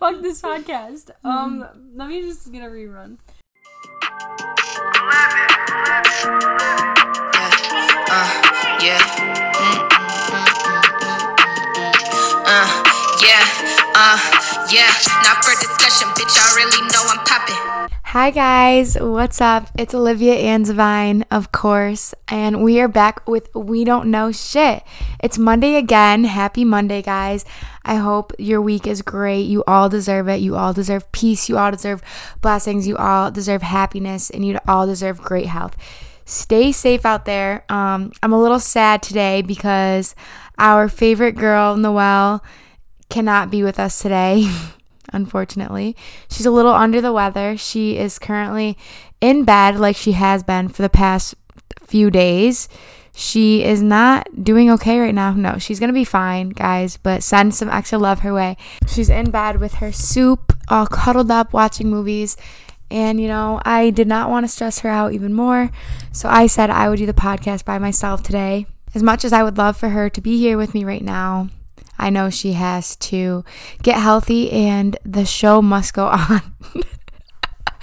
Fuck this podcast. Um, let me just get a rerun. Uh, yeah. Mm, mm, mm, mm, mm, mm. Uh, yeah. Uh, yeah. Not for discussion, bitch. I already know I'm popping. Hi guys, what's up? It's Olivia Anzivine, of course, and we are back with We Don't Know Shit. It's Monday again. Happy Monday, guys. I hope your week is great. You all deserve it. You all deserve peace. You all deserve blessings. You all deserve happiness, and you all deserve great health. Stay safe out there. Um, I'm a little sad today because our favorite girl, Noelle, cannot be with us today. unfortunately. She's a little under the weather. She is currently in bed like she has been for the past few days. She is not doing okay right now. No, she's going to be fine, guys, but send some extra love her way. She's in bed with her soup, all cuddled up, watching movies. And, you know, I did not want to stress her out even more. So I said I would do the podcast by myself today. As much as I would love for her to be here with me right now, I know she has to get healthy and the show must go on.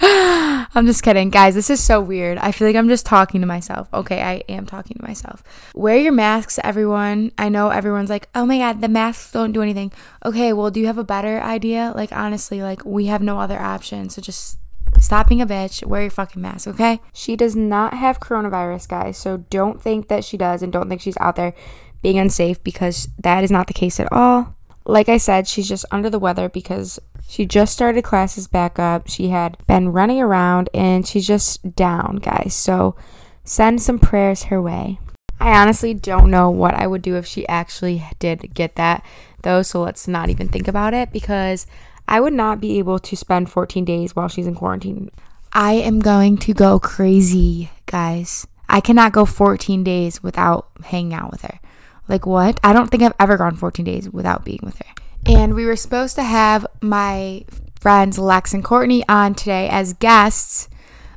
I'm just kidding. Guys, this is so weird. I feel like I'm just talking to myself. Okay, I am talking to myself. Wear your masks, everyone. I know everyone's like, oh my God, the masks don't do anything. Okay, well, do you have a better idea? Like, honestly, like, we have no other option. So just stop being a bitch. Wear your fucking mask, okay? She does not have coronavirus, guys. So don't think that she does and don't think she's out there being unsafe because that is not the case at all. Like I said, she's just under the weather because she just started classes back up. She had been running around and she's just down, guys. So send some prayers her way. I honestly don't know what I would do if she actually did get that, though. So let's not even think about it because I would not be able to spend 14 days while she's in quarantine. I am going to go crazy, guys. I cannot go 14 days without hanging out with her. Like, what? I don't think I've ever gone 14 days without being with her. And we were supposed to have my friends Lex and Courtney on today as guests,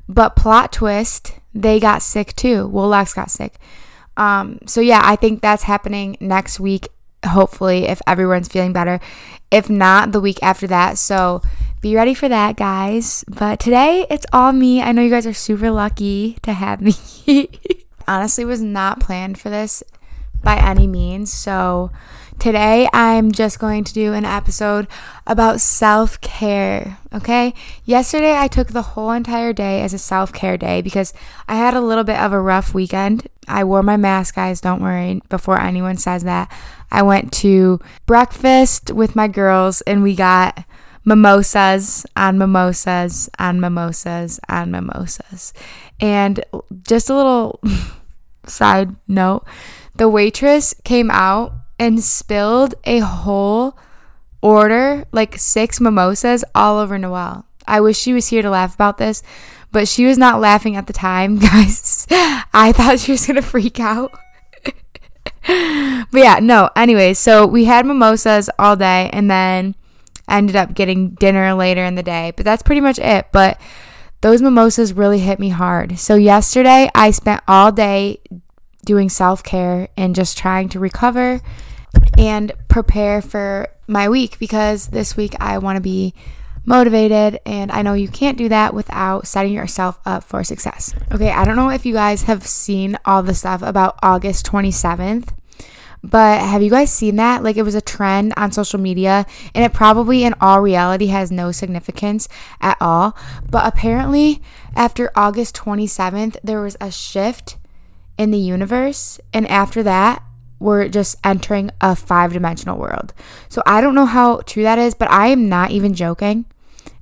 but plot twist, they got sick too. Well, Lex got sick. Um, so yeah, I think that's happening next week, hopefully, if everyone's feeling better. If not, the week after that. So be ready for that, guys. But today, it's all me. I know you guys are super lucky to have me. Honestly, was not planned for this by any means. So today I'm just going to do an episode about self care. Okay. Yesterday I took the whole entire day as a self care day because I had a little bit of a rough weekend. I wore my mask, guys. Don't worry before anyone says that. I went to breakfast with my girls and we got mimosas on mimosas on mimosas on mimosas. And just a little side note the waitress came out and spilled a whole order, like six mimosas, all over Noelle. I wish she was here to laugh about this, but she was not laughing at the time, guys. I thought she was gonna freak out. but yeah, no, anyways, so we had mimosas all day and then ended up getting dinner later in the day, but that's pretty much it. But those mimosas really hit me hard. So yesterday I spent all day doing self care and just trying to recover and prepare for my week because this week I want to be motivated and I know you can't do that without setting yourself up for success. Okay, I don't know if you guys have seen all the stuff about August 27th. But have you guys seen that? Like it was a trend on social media and it probably in all reality has no significance at all. But apparently after August 27th, there was a shift in the universe. And after that, we're just entering a five dimensional world. So I don't know how true that is, but I am not even joking.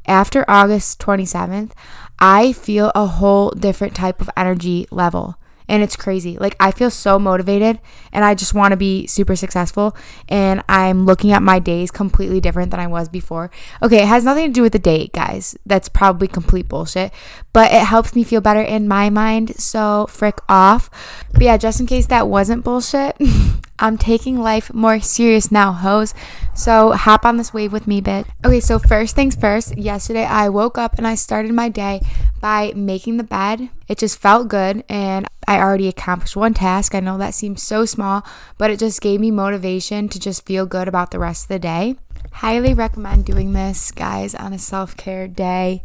After August 27th, I feel a whole different type of energy level and it's crazy. Like I feel so motivated and I just want to be super successful and I'm looking at my days completely different than I was before. Okay, it has nothing to do with the date, guys. That's probably complete bullshit, but it helps me feel better in my mind. So frick off. But yeah, just in case that wasn't bullshit, I'm taking life more serious now, hoes. So hop on this wave with me, bitch. Okay, so first things first, yesterday I woke up and I started my day by making the bed. It just felt good and I already accomplished one task. I know that seems so small, but it just gave me motivation to just feel good about the rest of the day. Highly recommend doing this, guys, on a self care day.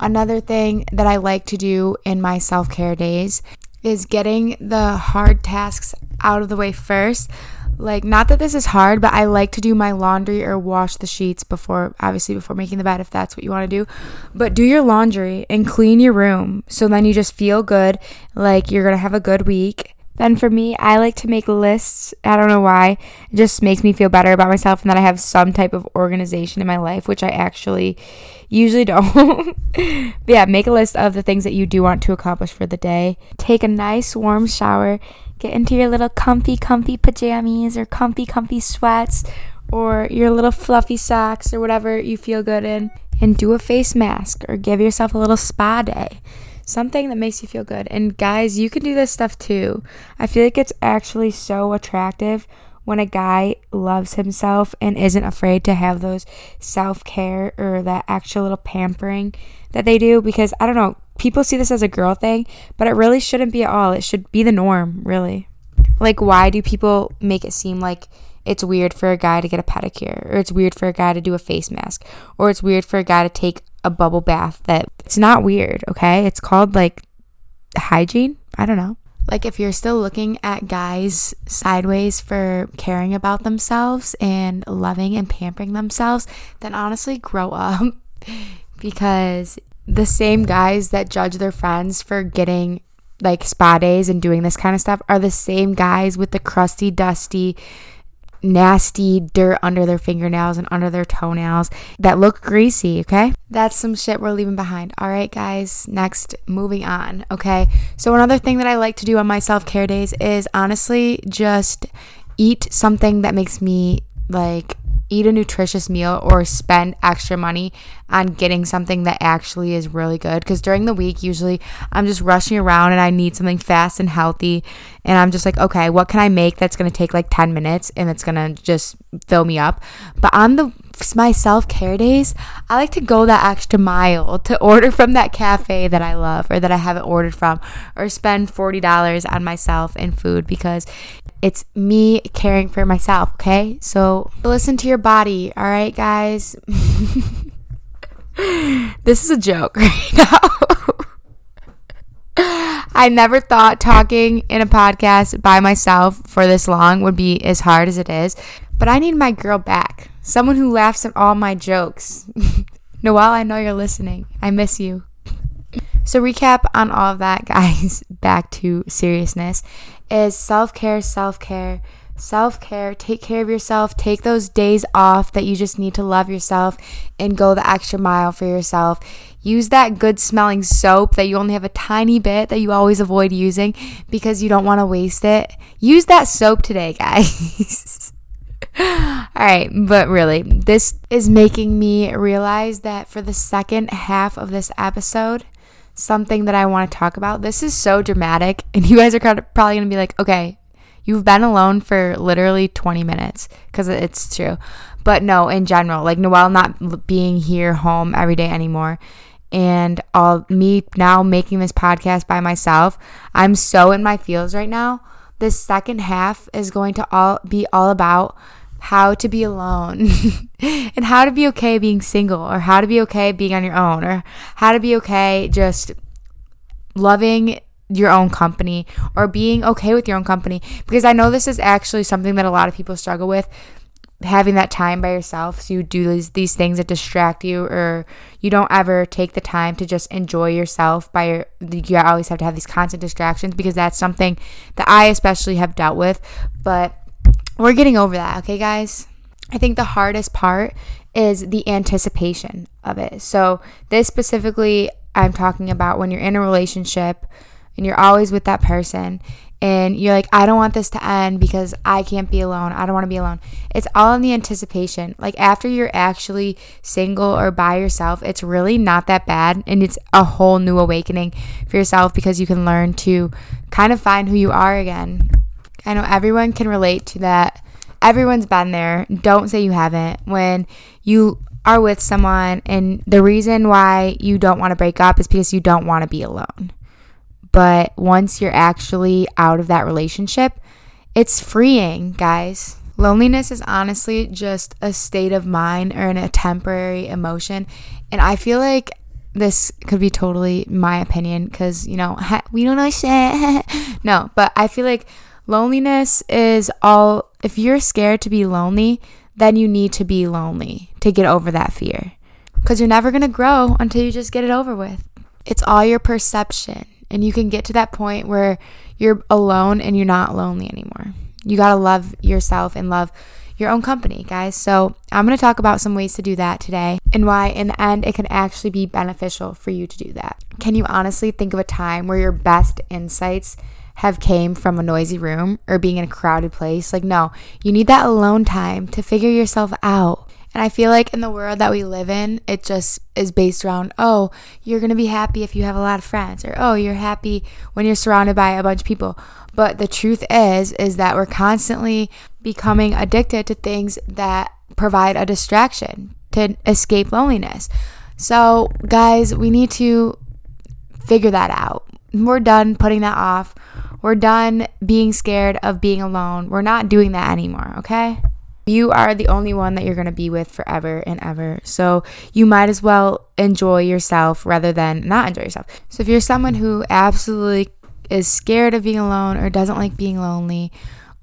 Another thing that I like to do in my self care days is getting the hard tasks out of the way first. Like, not that this is hard, but I like to do my laundry or wash the sheets before, obviously, before making the bed if that's what you want to do. But do your laundry and clean your room so then you just feel good, like you're going to have a good week. Then for me, I like to make lists. I don't know why. It just makes me feel better about myself and that I have some type of organization in my life, which I actually usually don't. yeah, make a list of the things that you do want to accomplish for the day. Take a nice warm shower. Get into your little comfy, comfy pajamas or comfy, comfy sweats or your little fluffy socks or whatever you feel good in. And do a face mask or give yourself a little spa day something that makes you feel good. And guys, you can do this stuff too. I feel like it's actually so attractive when a guy loves himself and isn't afraid to have those self care or that extra little pampering that they do because I don't know, people see this as a girl thing, but it really shouldn't be at all. It should be the norm, really. Like, why do people make it seem like it's weird for a guy to get a pedicure, or it's weird for a guy to do a face mask, or it's weird for a guy to take a bubble bath that it's not weird, okay? It's called like hygiene. I don't know. Like, if you're still looking at guys sideways for caring about themselves and loving and pampering themselves, then honestly, grow up because the same guys that judge their friends for getting like spa days and doing this kind of stuff are the same guys with the crusty, dusty, nasty dirt under their fingernails and under their toenails that look greasy, okay? That's some shit we're leaving behind. All right, guys, next, moving on, okay? So, another thing that I like to do on my self care days is honestly just eat something that makes me like eat a nutritious meal or spend extra money on getting something that actually is really good. Because during the week, usually I'm just rushing around and I need something fast and healthy. And I'm just like, okay, what can I make that's going to take like 10 minutes and it's going to just fill me up? But on the my self care days, I like to go that extra mile to order from that cafe that I love or that I haven't ordered from or spend $40 on myself and food because it's me caring for myself, okay? So listen to your body, all right, guys? this is a joke right now. I never thought talking in a podcast by myself for this long would be as hard as it is, but I need my girl back. Someone who laughs at all my jokes. Noelle, I know you're listening. I miss you. So, recap on all of that, guys, back to seriousness is self care, self care, self care. Take care of yourself. Take those days off that you just need to love yourself and go the extra mile for yourself. Use that good smelling soap that you only have a tiny bit that you always avoid using because you don't want to waste it. Use that soap today, guys. All right, but really, this is making me realize that for the second half of this episode, something that I want to talk about. This is so dramatic, and you guys are probably going to be like, okay, you've been alone for literally 20 minutes because it's true. But no, in general, like Noelle not being here home every day anymore and all me now making this podcast by myself, I'm so in my feels right now. This second half is going to all be all about how to be alone and how to be okay being single or how to be okay being on your own or how to be okay just loving your own company or being okay with your own company. Because I know this is actually something that a lot of people struggle with having that time by yourself. So you do these, these things that distract you or you don't ever take the time to just enjoy yourself by your you always have to have these constant distractions because that's something that I especially have dealt with. But we're getting over that, okay, guys? I think the hardest part is the anticipation of it. So, this specifically, I'm talking about when you're in a relationship and you're always with that person and you're like, I don't want this to end because I can't be alone. I don't want to be alone. It's all in the anticipation. Like, after you're actually single or by yourself, it's really not that bad. And it's a whole new awakening for yourself because you can learn to kind of find who you are again. I know everyone can relate to that. Everyone's been there. Don't say you haven't. When you are with someone and the reason why you don't want to break up is because you don't want to be alone. But once you're actually out of that relationship, it's freeing, guys. Loneliness is honestly just a state of mind or a temporary emotion. And I feel like this could be totally my opinion because, you know, we don't know shit. no, but I feel like loneliness is all, if you're scared to be lonely, then you need to be lonely to get over that fear because you're never going to grow until you just get it over with. It's all your perception. And you can get to that point where you're alone and you're not lonely anymore. You got to love yourself and love your own company, guys. So, I'm going to talk about some ways to do that today and why, in the end, it can actually be beneficial for you to do that. Can you honestly think of a time where your best insights have came from a noisy room or being in a crowded place? Like, no, you need that alone time to figure yourself out. And I feel like in the world that we live in, it just is based around, oh, you're going to be happy if you have a lot of friends, or oh, you're happy when you're surrounded by a bunch of people. But the truth is, is that we're constantly becoming addicted to things that provide a distraction to escape loneliness. So, guys, we need to figure that out. We're done putting that off. We're done being scared of being alone. We're not doing that anymore, okay? You are the only one that you're going to be with forever and ever. So you might as well enjoy yourself rather than not enjoy yourself. So if you're someone who absolutely is scared of being alone or doesn't like being lonely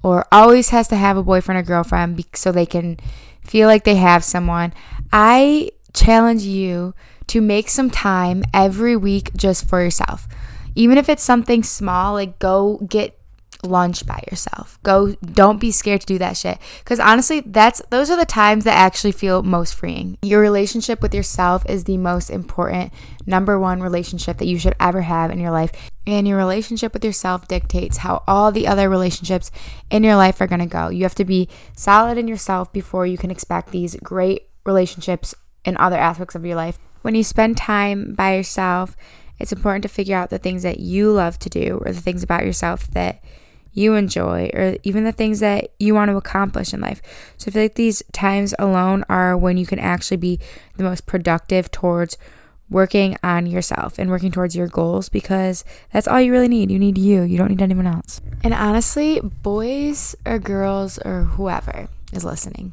or always has to have a boyfriend or girlfriend so they can feel like they have someone, I challenge you to make some time every week just for yourself. Even if it's something small, like go get lunch by yourself. Go don't be scared to do that shit cuz honestly, that's those are the times that actually feel most freeing. Your relationship with yourself is the most important number 1 relationship that you should ever have in your life. And your relationship with yourself dictates how all the other relationships in your life are going to go. You have to be solid in yourself before you can expect these great relationships in other aspects of your life. When you spend time by yourself, it's important to figure out the things that you love to do or the things about yourself that you enjoy or even the things that you want to accomplish in life. So I feel like these times alone are when you can actually be the most productive towards working on yourself and working towards your goals because that's all you really need. You need you. You don't need anyone else. And honestly, boys or girls or whoever is listening,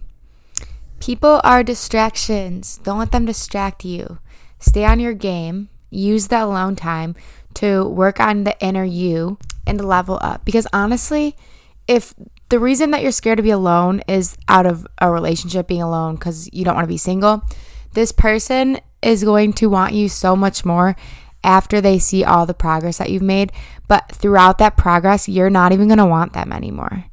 people are distractions. Don't let them distract you. Stay on your game. Use that alone time to work on the inner you and level up. Because honestly, if the reason that you're scared to be alone is out of a relationship being alone because you don't want to be single, this person is going to want you so much more after they see all the progress that you've made. But throughout that progress, you're not even going to want them anymore.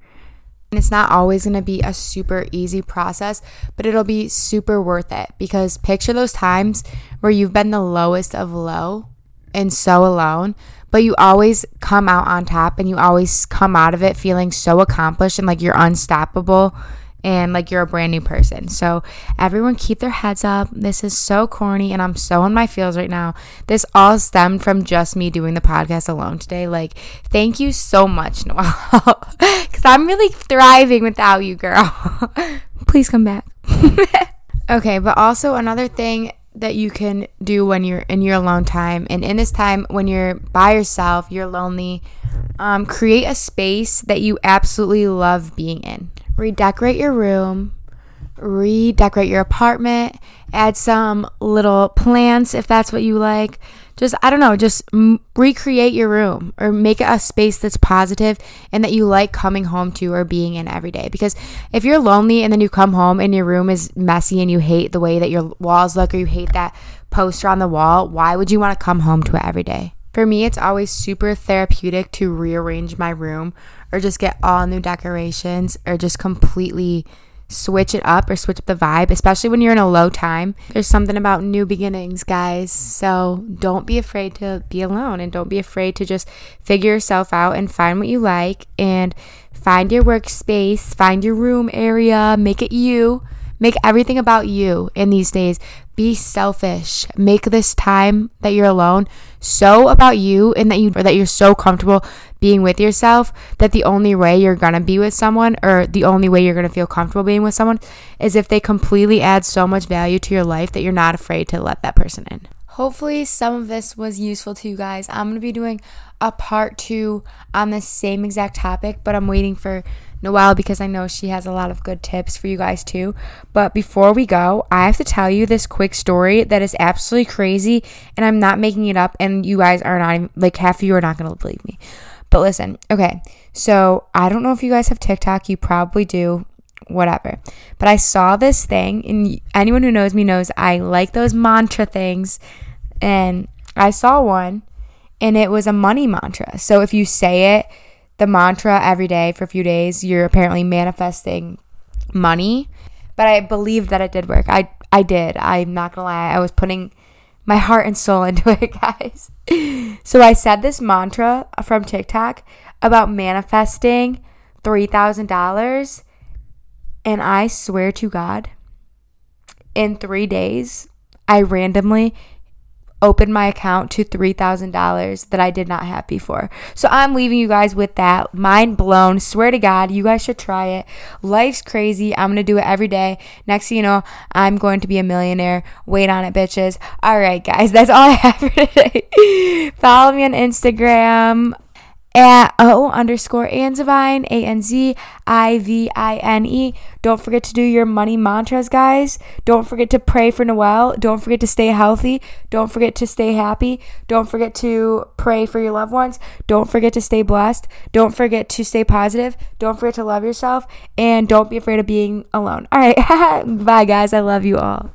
It's not always going to be a super easy process, but it'll be super worth it because picture those times where you've been the lowest of low and so alone, but you always come out on top and you always come out of it feeling so accomplished and like you're unstoppable and like you're a brand new person. So, everyone keep their heads up. This is so corny and I'm so in my feels right now. This all stemmed from just me doing the podcast alone today. Like, thank you so much, Noelle, because I'm really thriving without you, girl. Please come back. okay, but also another thing that you can do when you're in your alone time and in this time when you're by yourself you're lonely um, create a space that you absolutely love being in redecorate your room redecorate your apartment add some little plants if that's what you like just I don't know, just m- recreate your room or make it a space that's positive and that you like coming home to or being in every day. Because if you're lonely and then you come home and your room is messy and you hate the way that your walls look or you hate that poster on the wall, why would you want to come home to it every day? For me, it's always super therapeutic to rearrange my room or just get all new decorations or just completely switch it up or switch up the vibe, especially when you're in a low time. There's something about new beginnings, guys. So don't be afraid to be alone and don't be afraid to just figure yourself out and find what you like and find your workspace, find your room area, make it you. Make everything about you in these days. Be selfish. Make this time that you're alone so about you and that you or that you're so comfortable being with yourself that the only way you're going to be with someone or the only way you're going to feel comfortable being with someone is if they completely add so much value to your life that you're not afraid to let that person in. Hopefully, some of this was useful to you guys. I'm going to be doing a part two on the same exact topic, but I'm waiting for Noelle because I know she has a lot of good tips for you guys too. But before we go, I have to tell you this quick story that is absolutely crazy and I'm not making it up and you guys are not like half of you are not going to believe me. But listen, okay. So, I don't know if you guys have TikTok, you probably do whatever. But I saw this thing, and anyone who knows me knows I like those mantra things. And I saw one, and it was a money mantra. So if you say it, the mantra every day for a few days, you're apparently manifesting money. But I believe that it did work. I I did. I'm not gonna lie. I was putting my heart and soul into it, guys. so I said this mantra from TikTok about manifesting three thousand dollars, and I swear to God, in three days, I randomly opened my account to $3,000 that I did not have before. So I'm leaving you guys with that. Mind blown. Swear to God, you guys should try it. Life's crazy. I'm going to do it every day. Next thing you know, I'm going to be a millionaire. Wait on it, bitches. All right, guys, that's all I have for today. Follow me on Instagram at O underscore Anzivine, A N Z I V I N E. Don't forget to do your money mantras, guys. Don't forget to pray for Noelle. Don't forget to stay healthy. Don't forget to stay happy. Don't forget to pray for your loved ones. Don't forget to stay blessed. Don't forget to stay positive. Don't forget to love yourself. And don't be afraid of being alone. All right. Bye, guys. I love you all.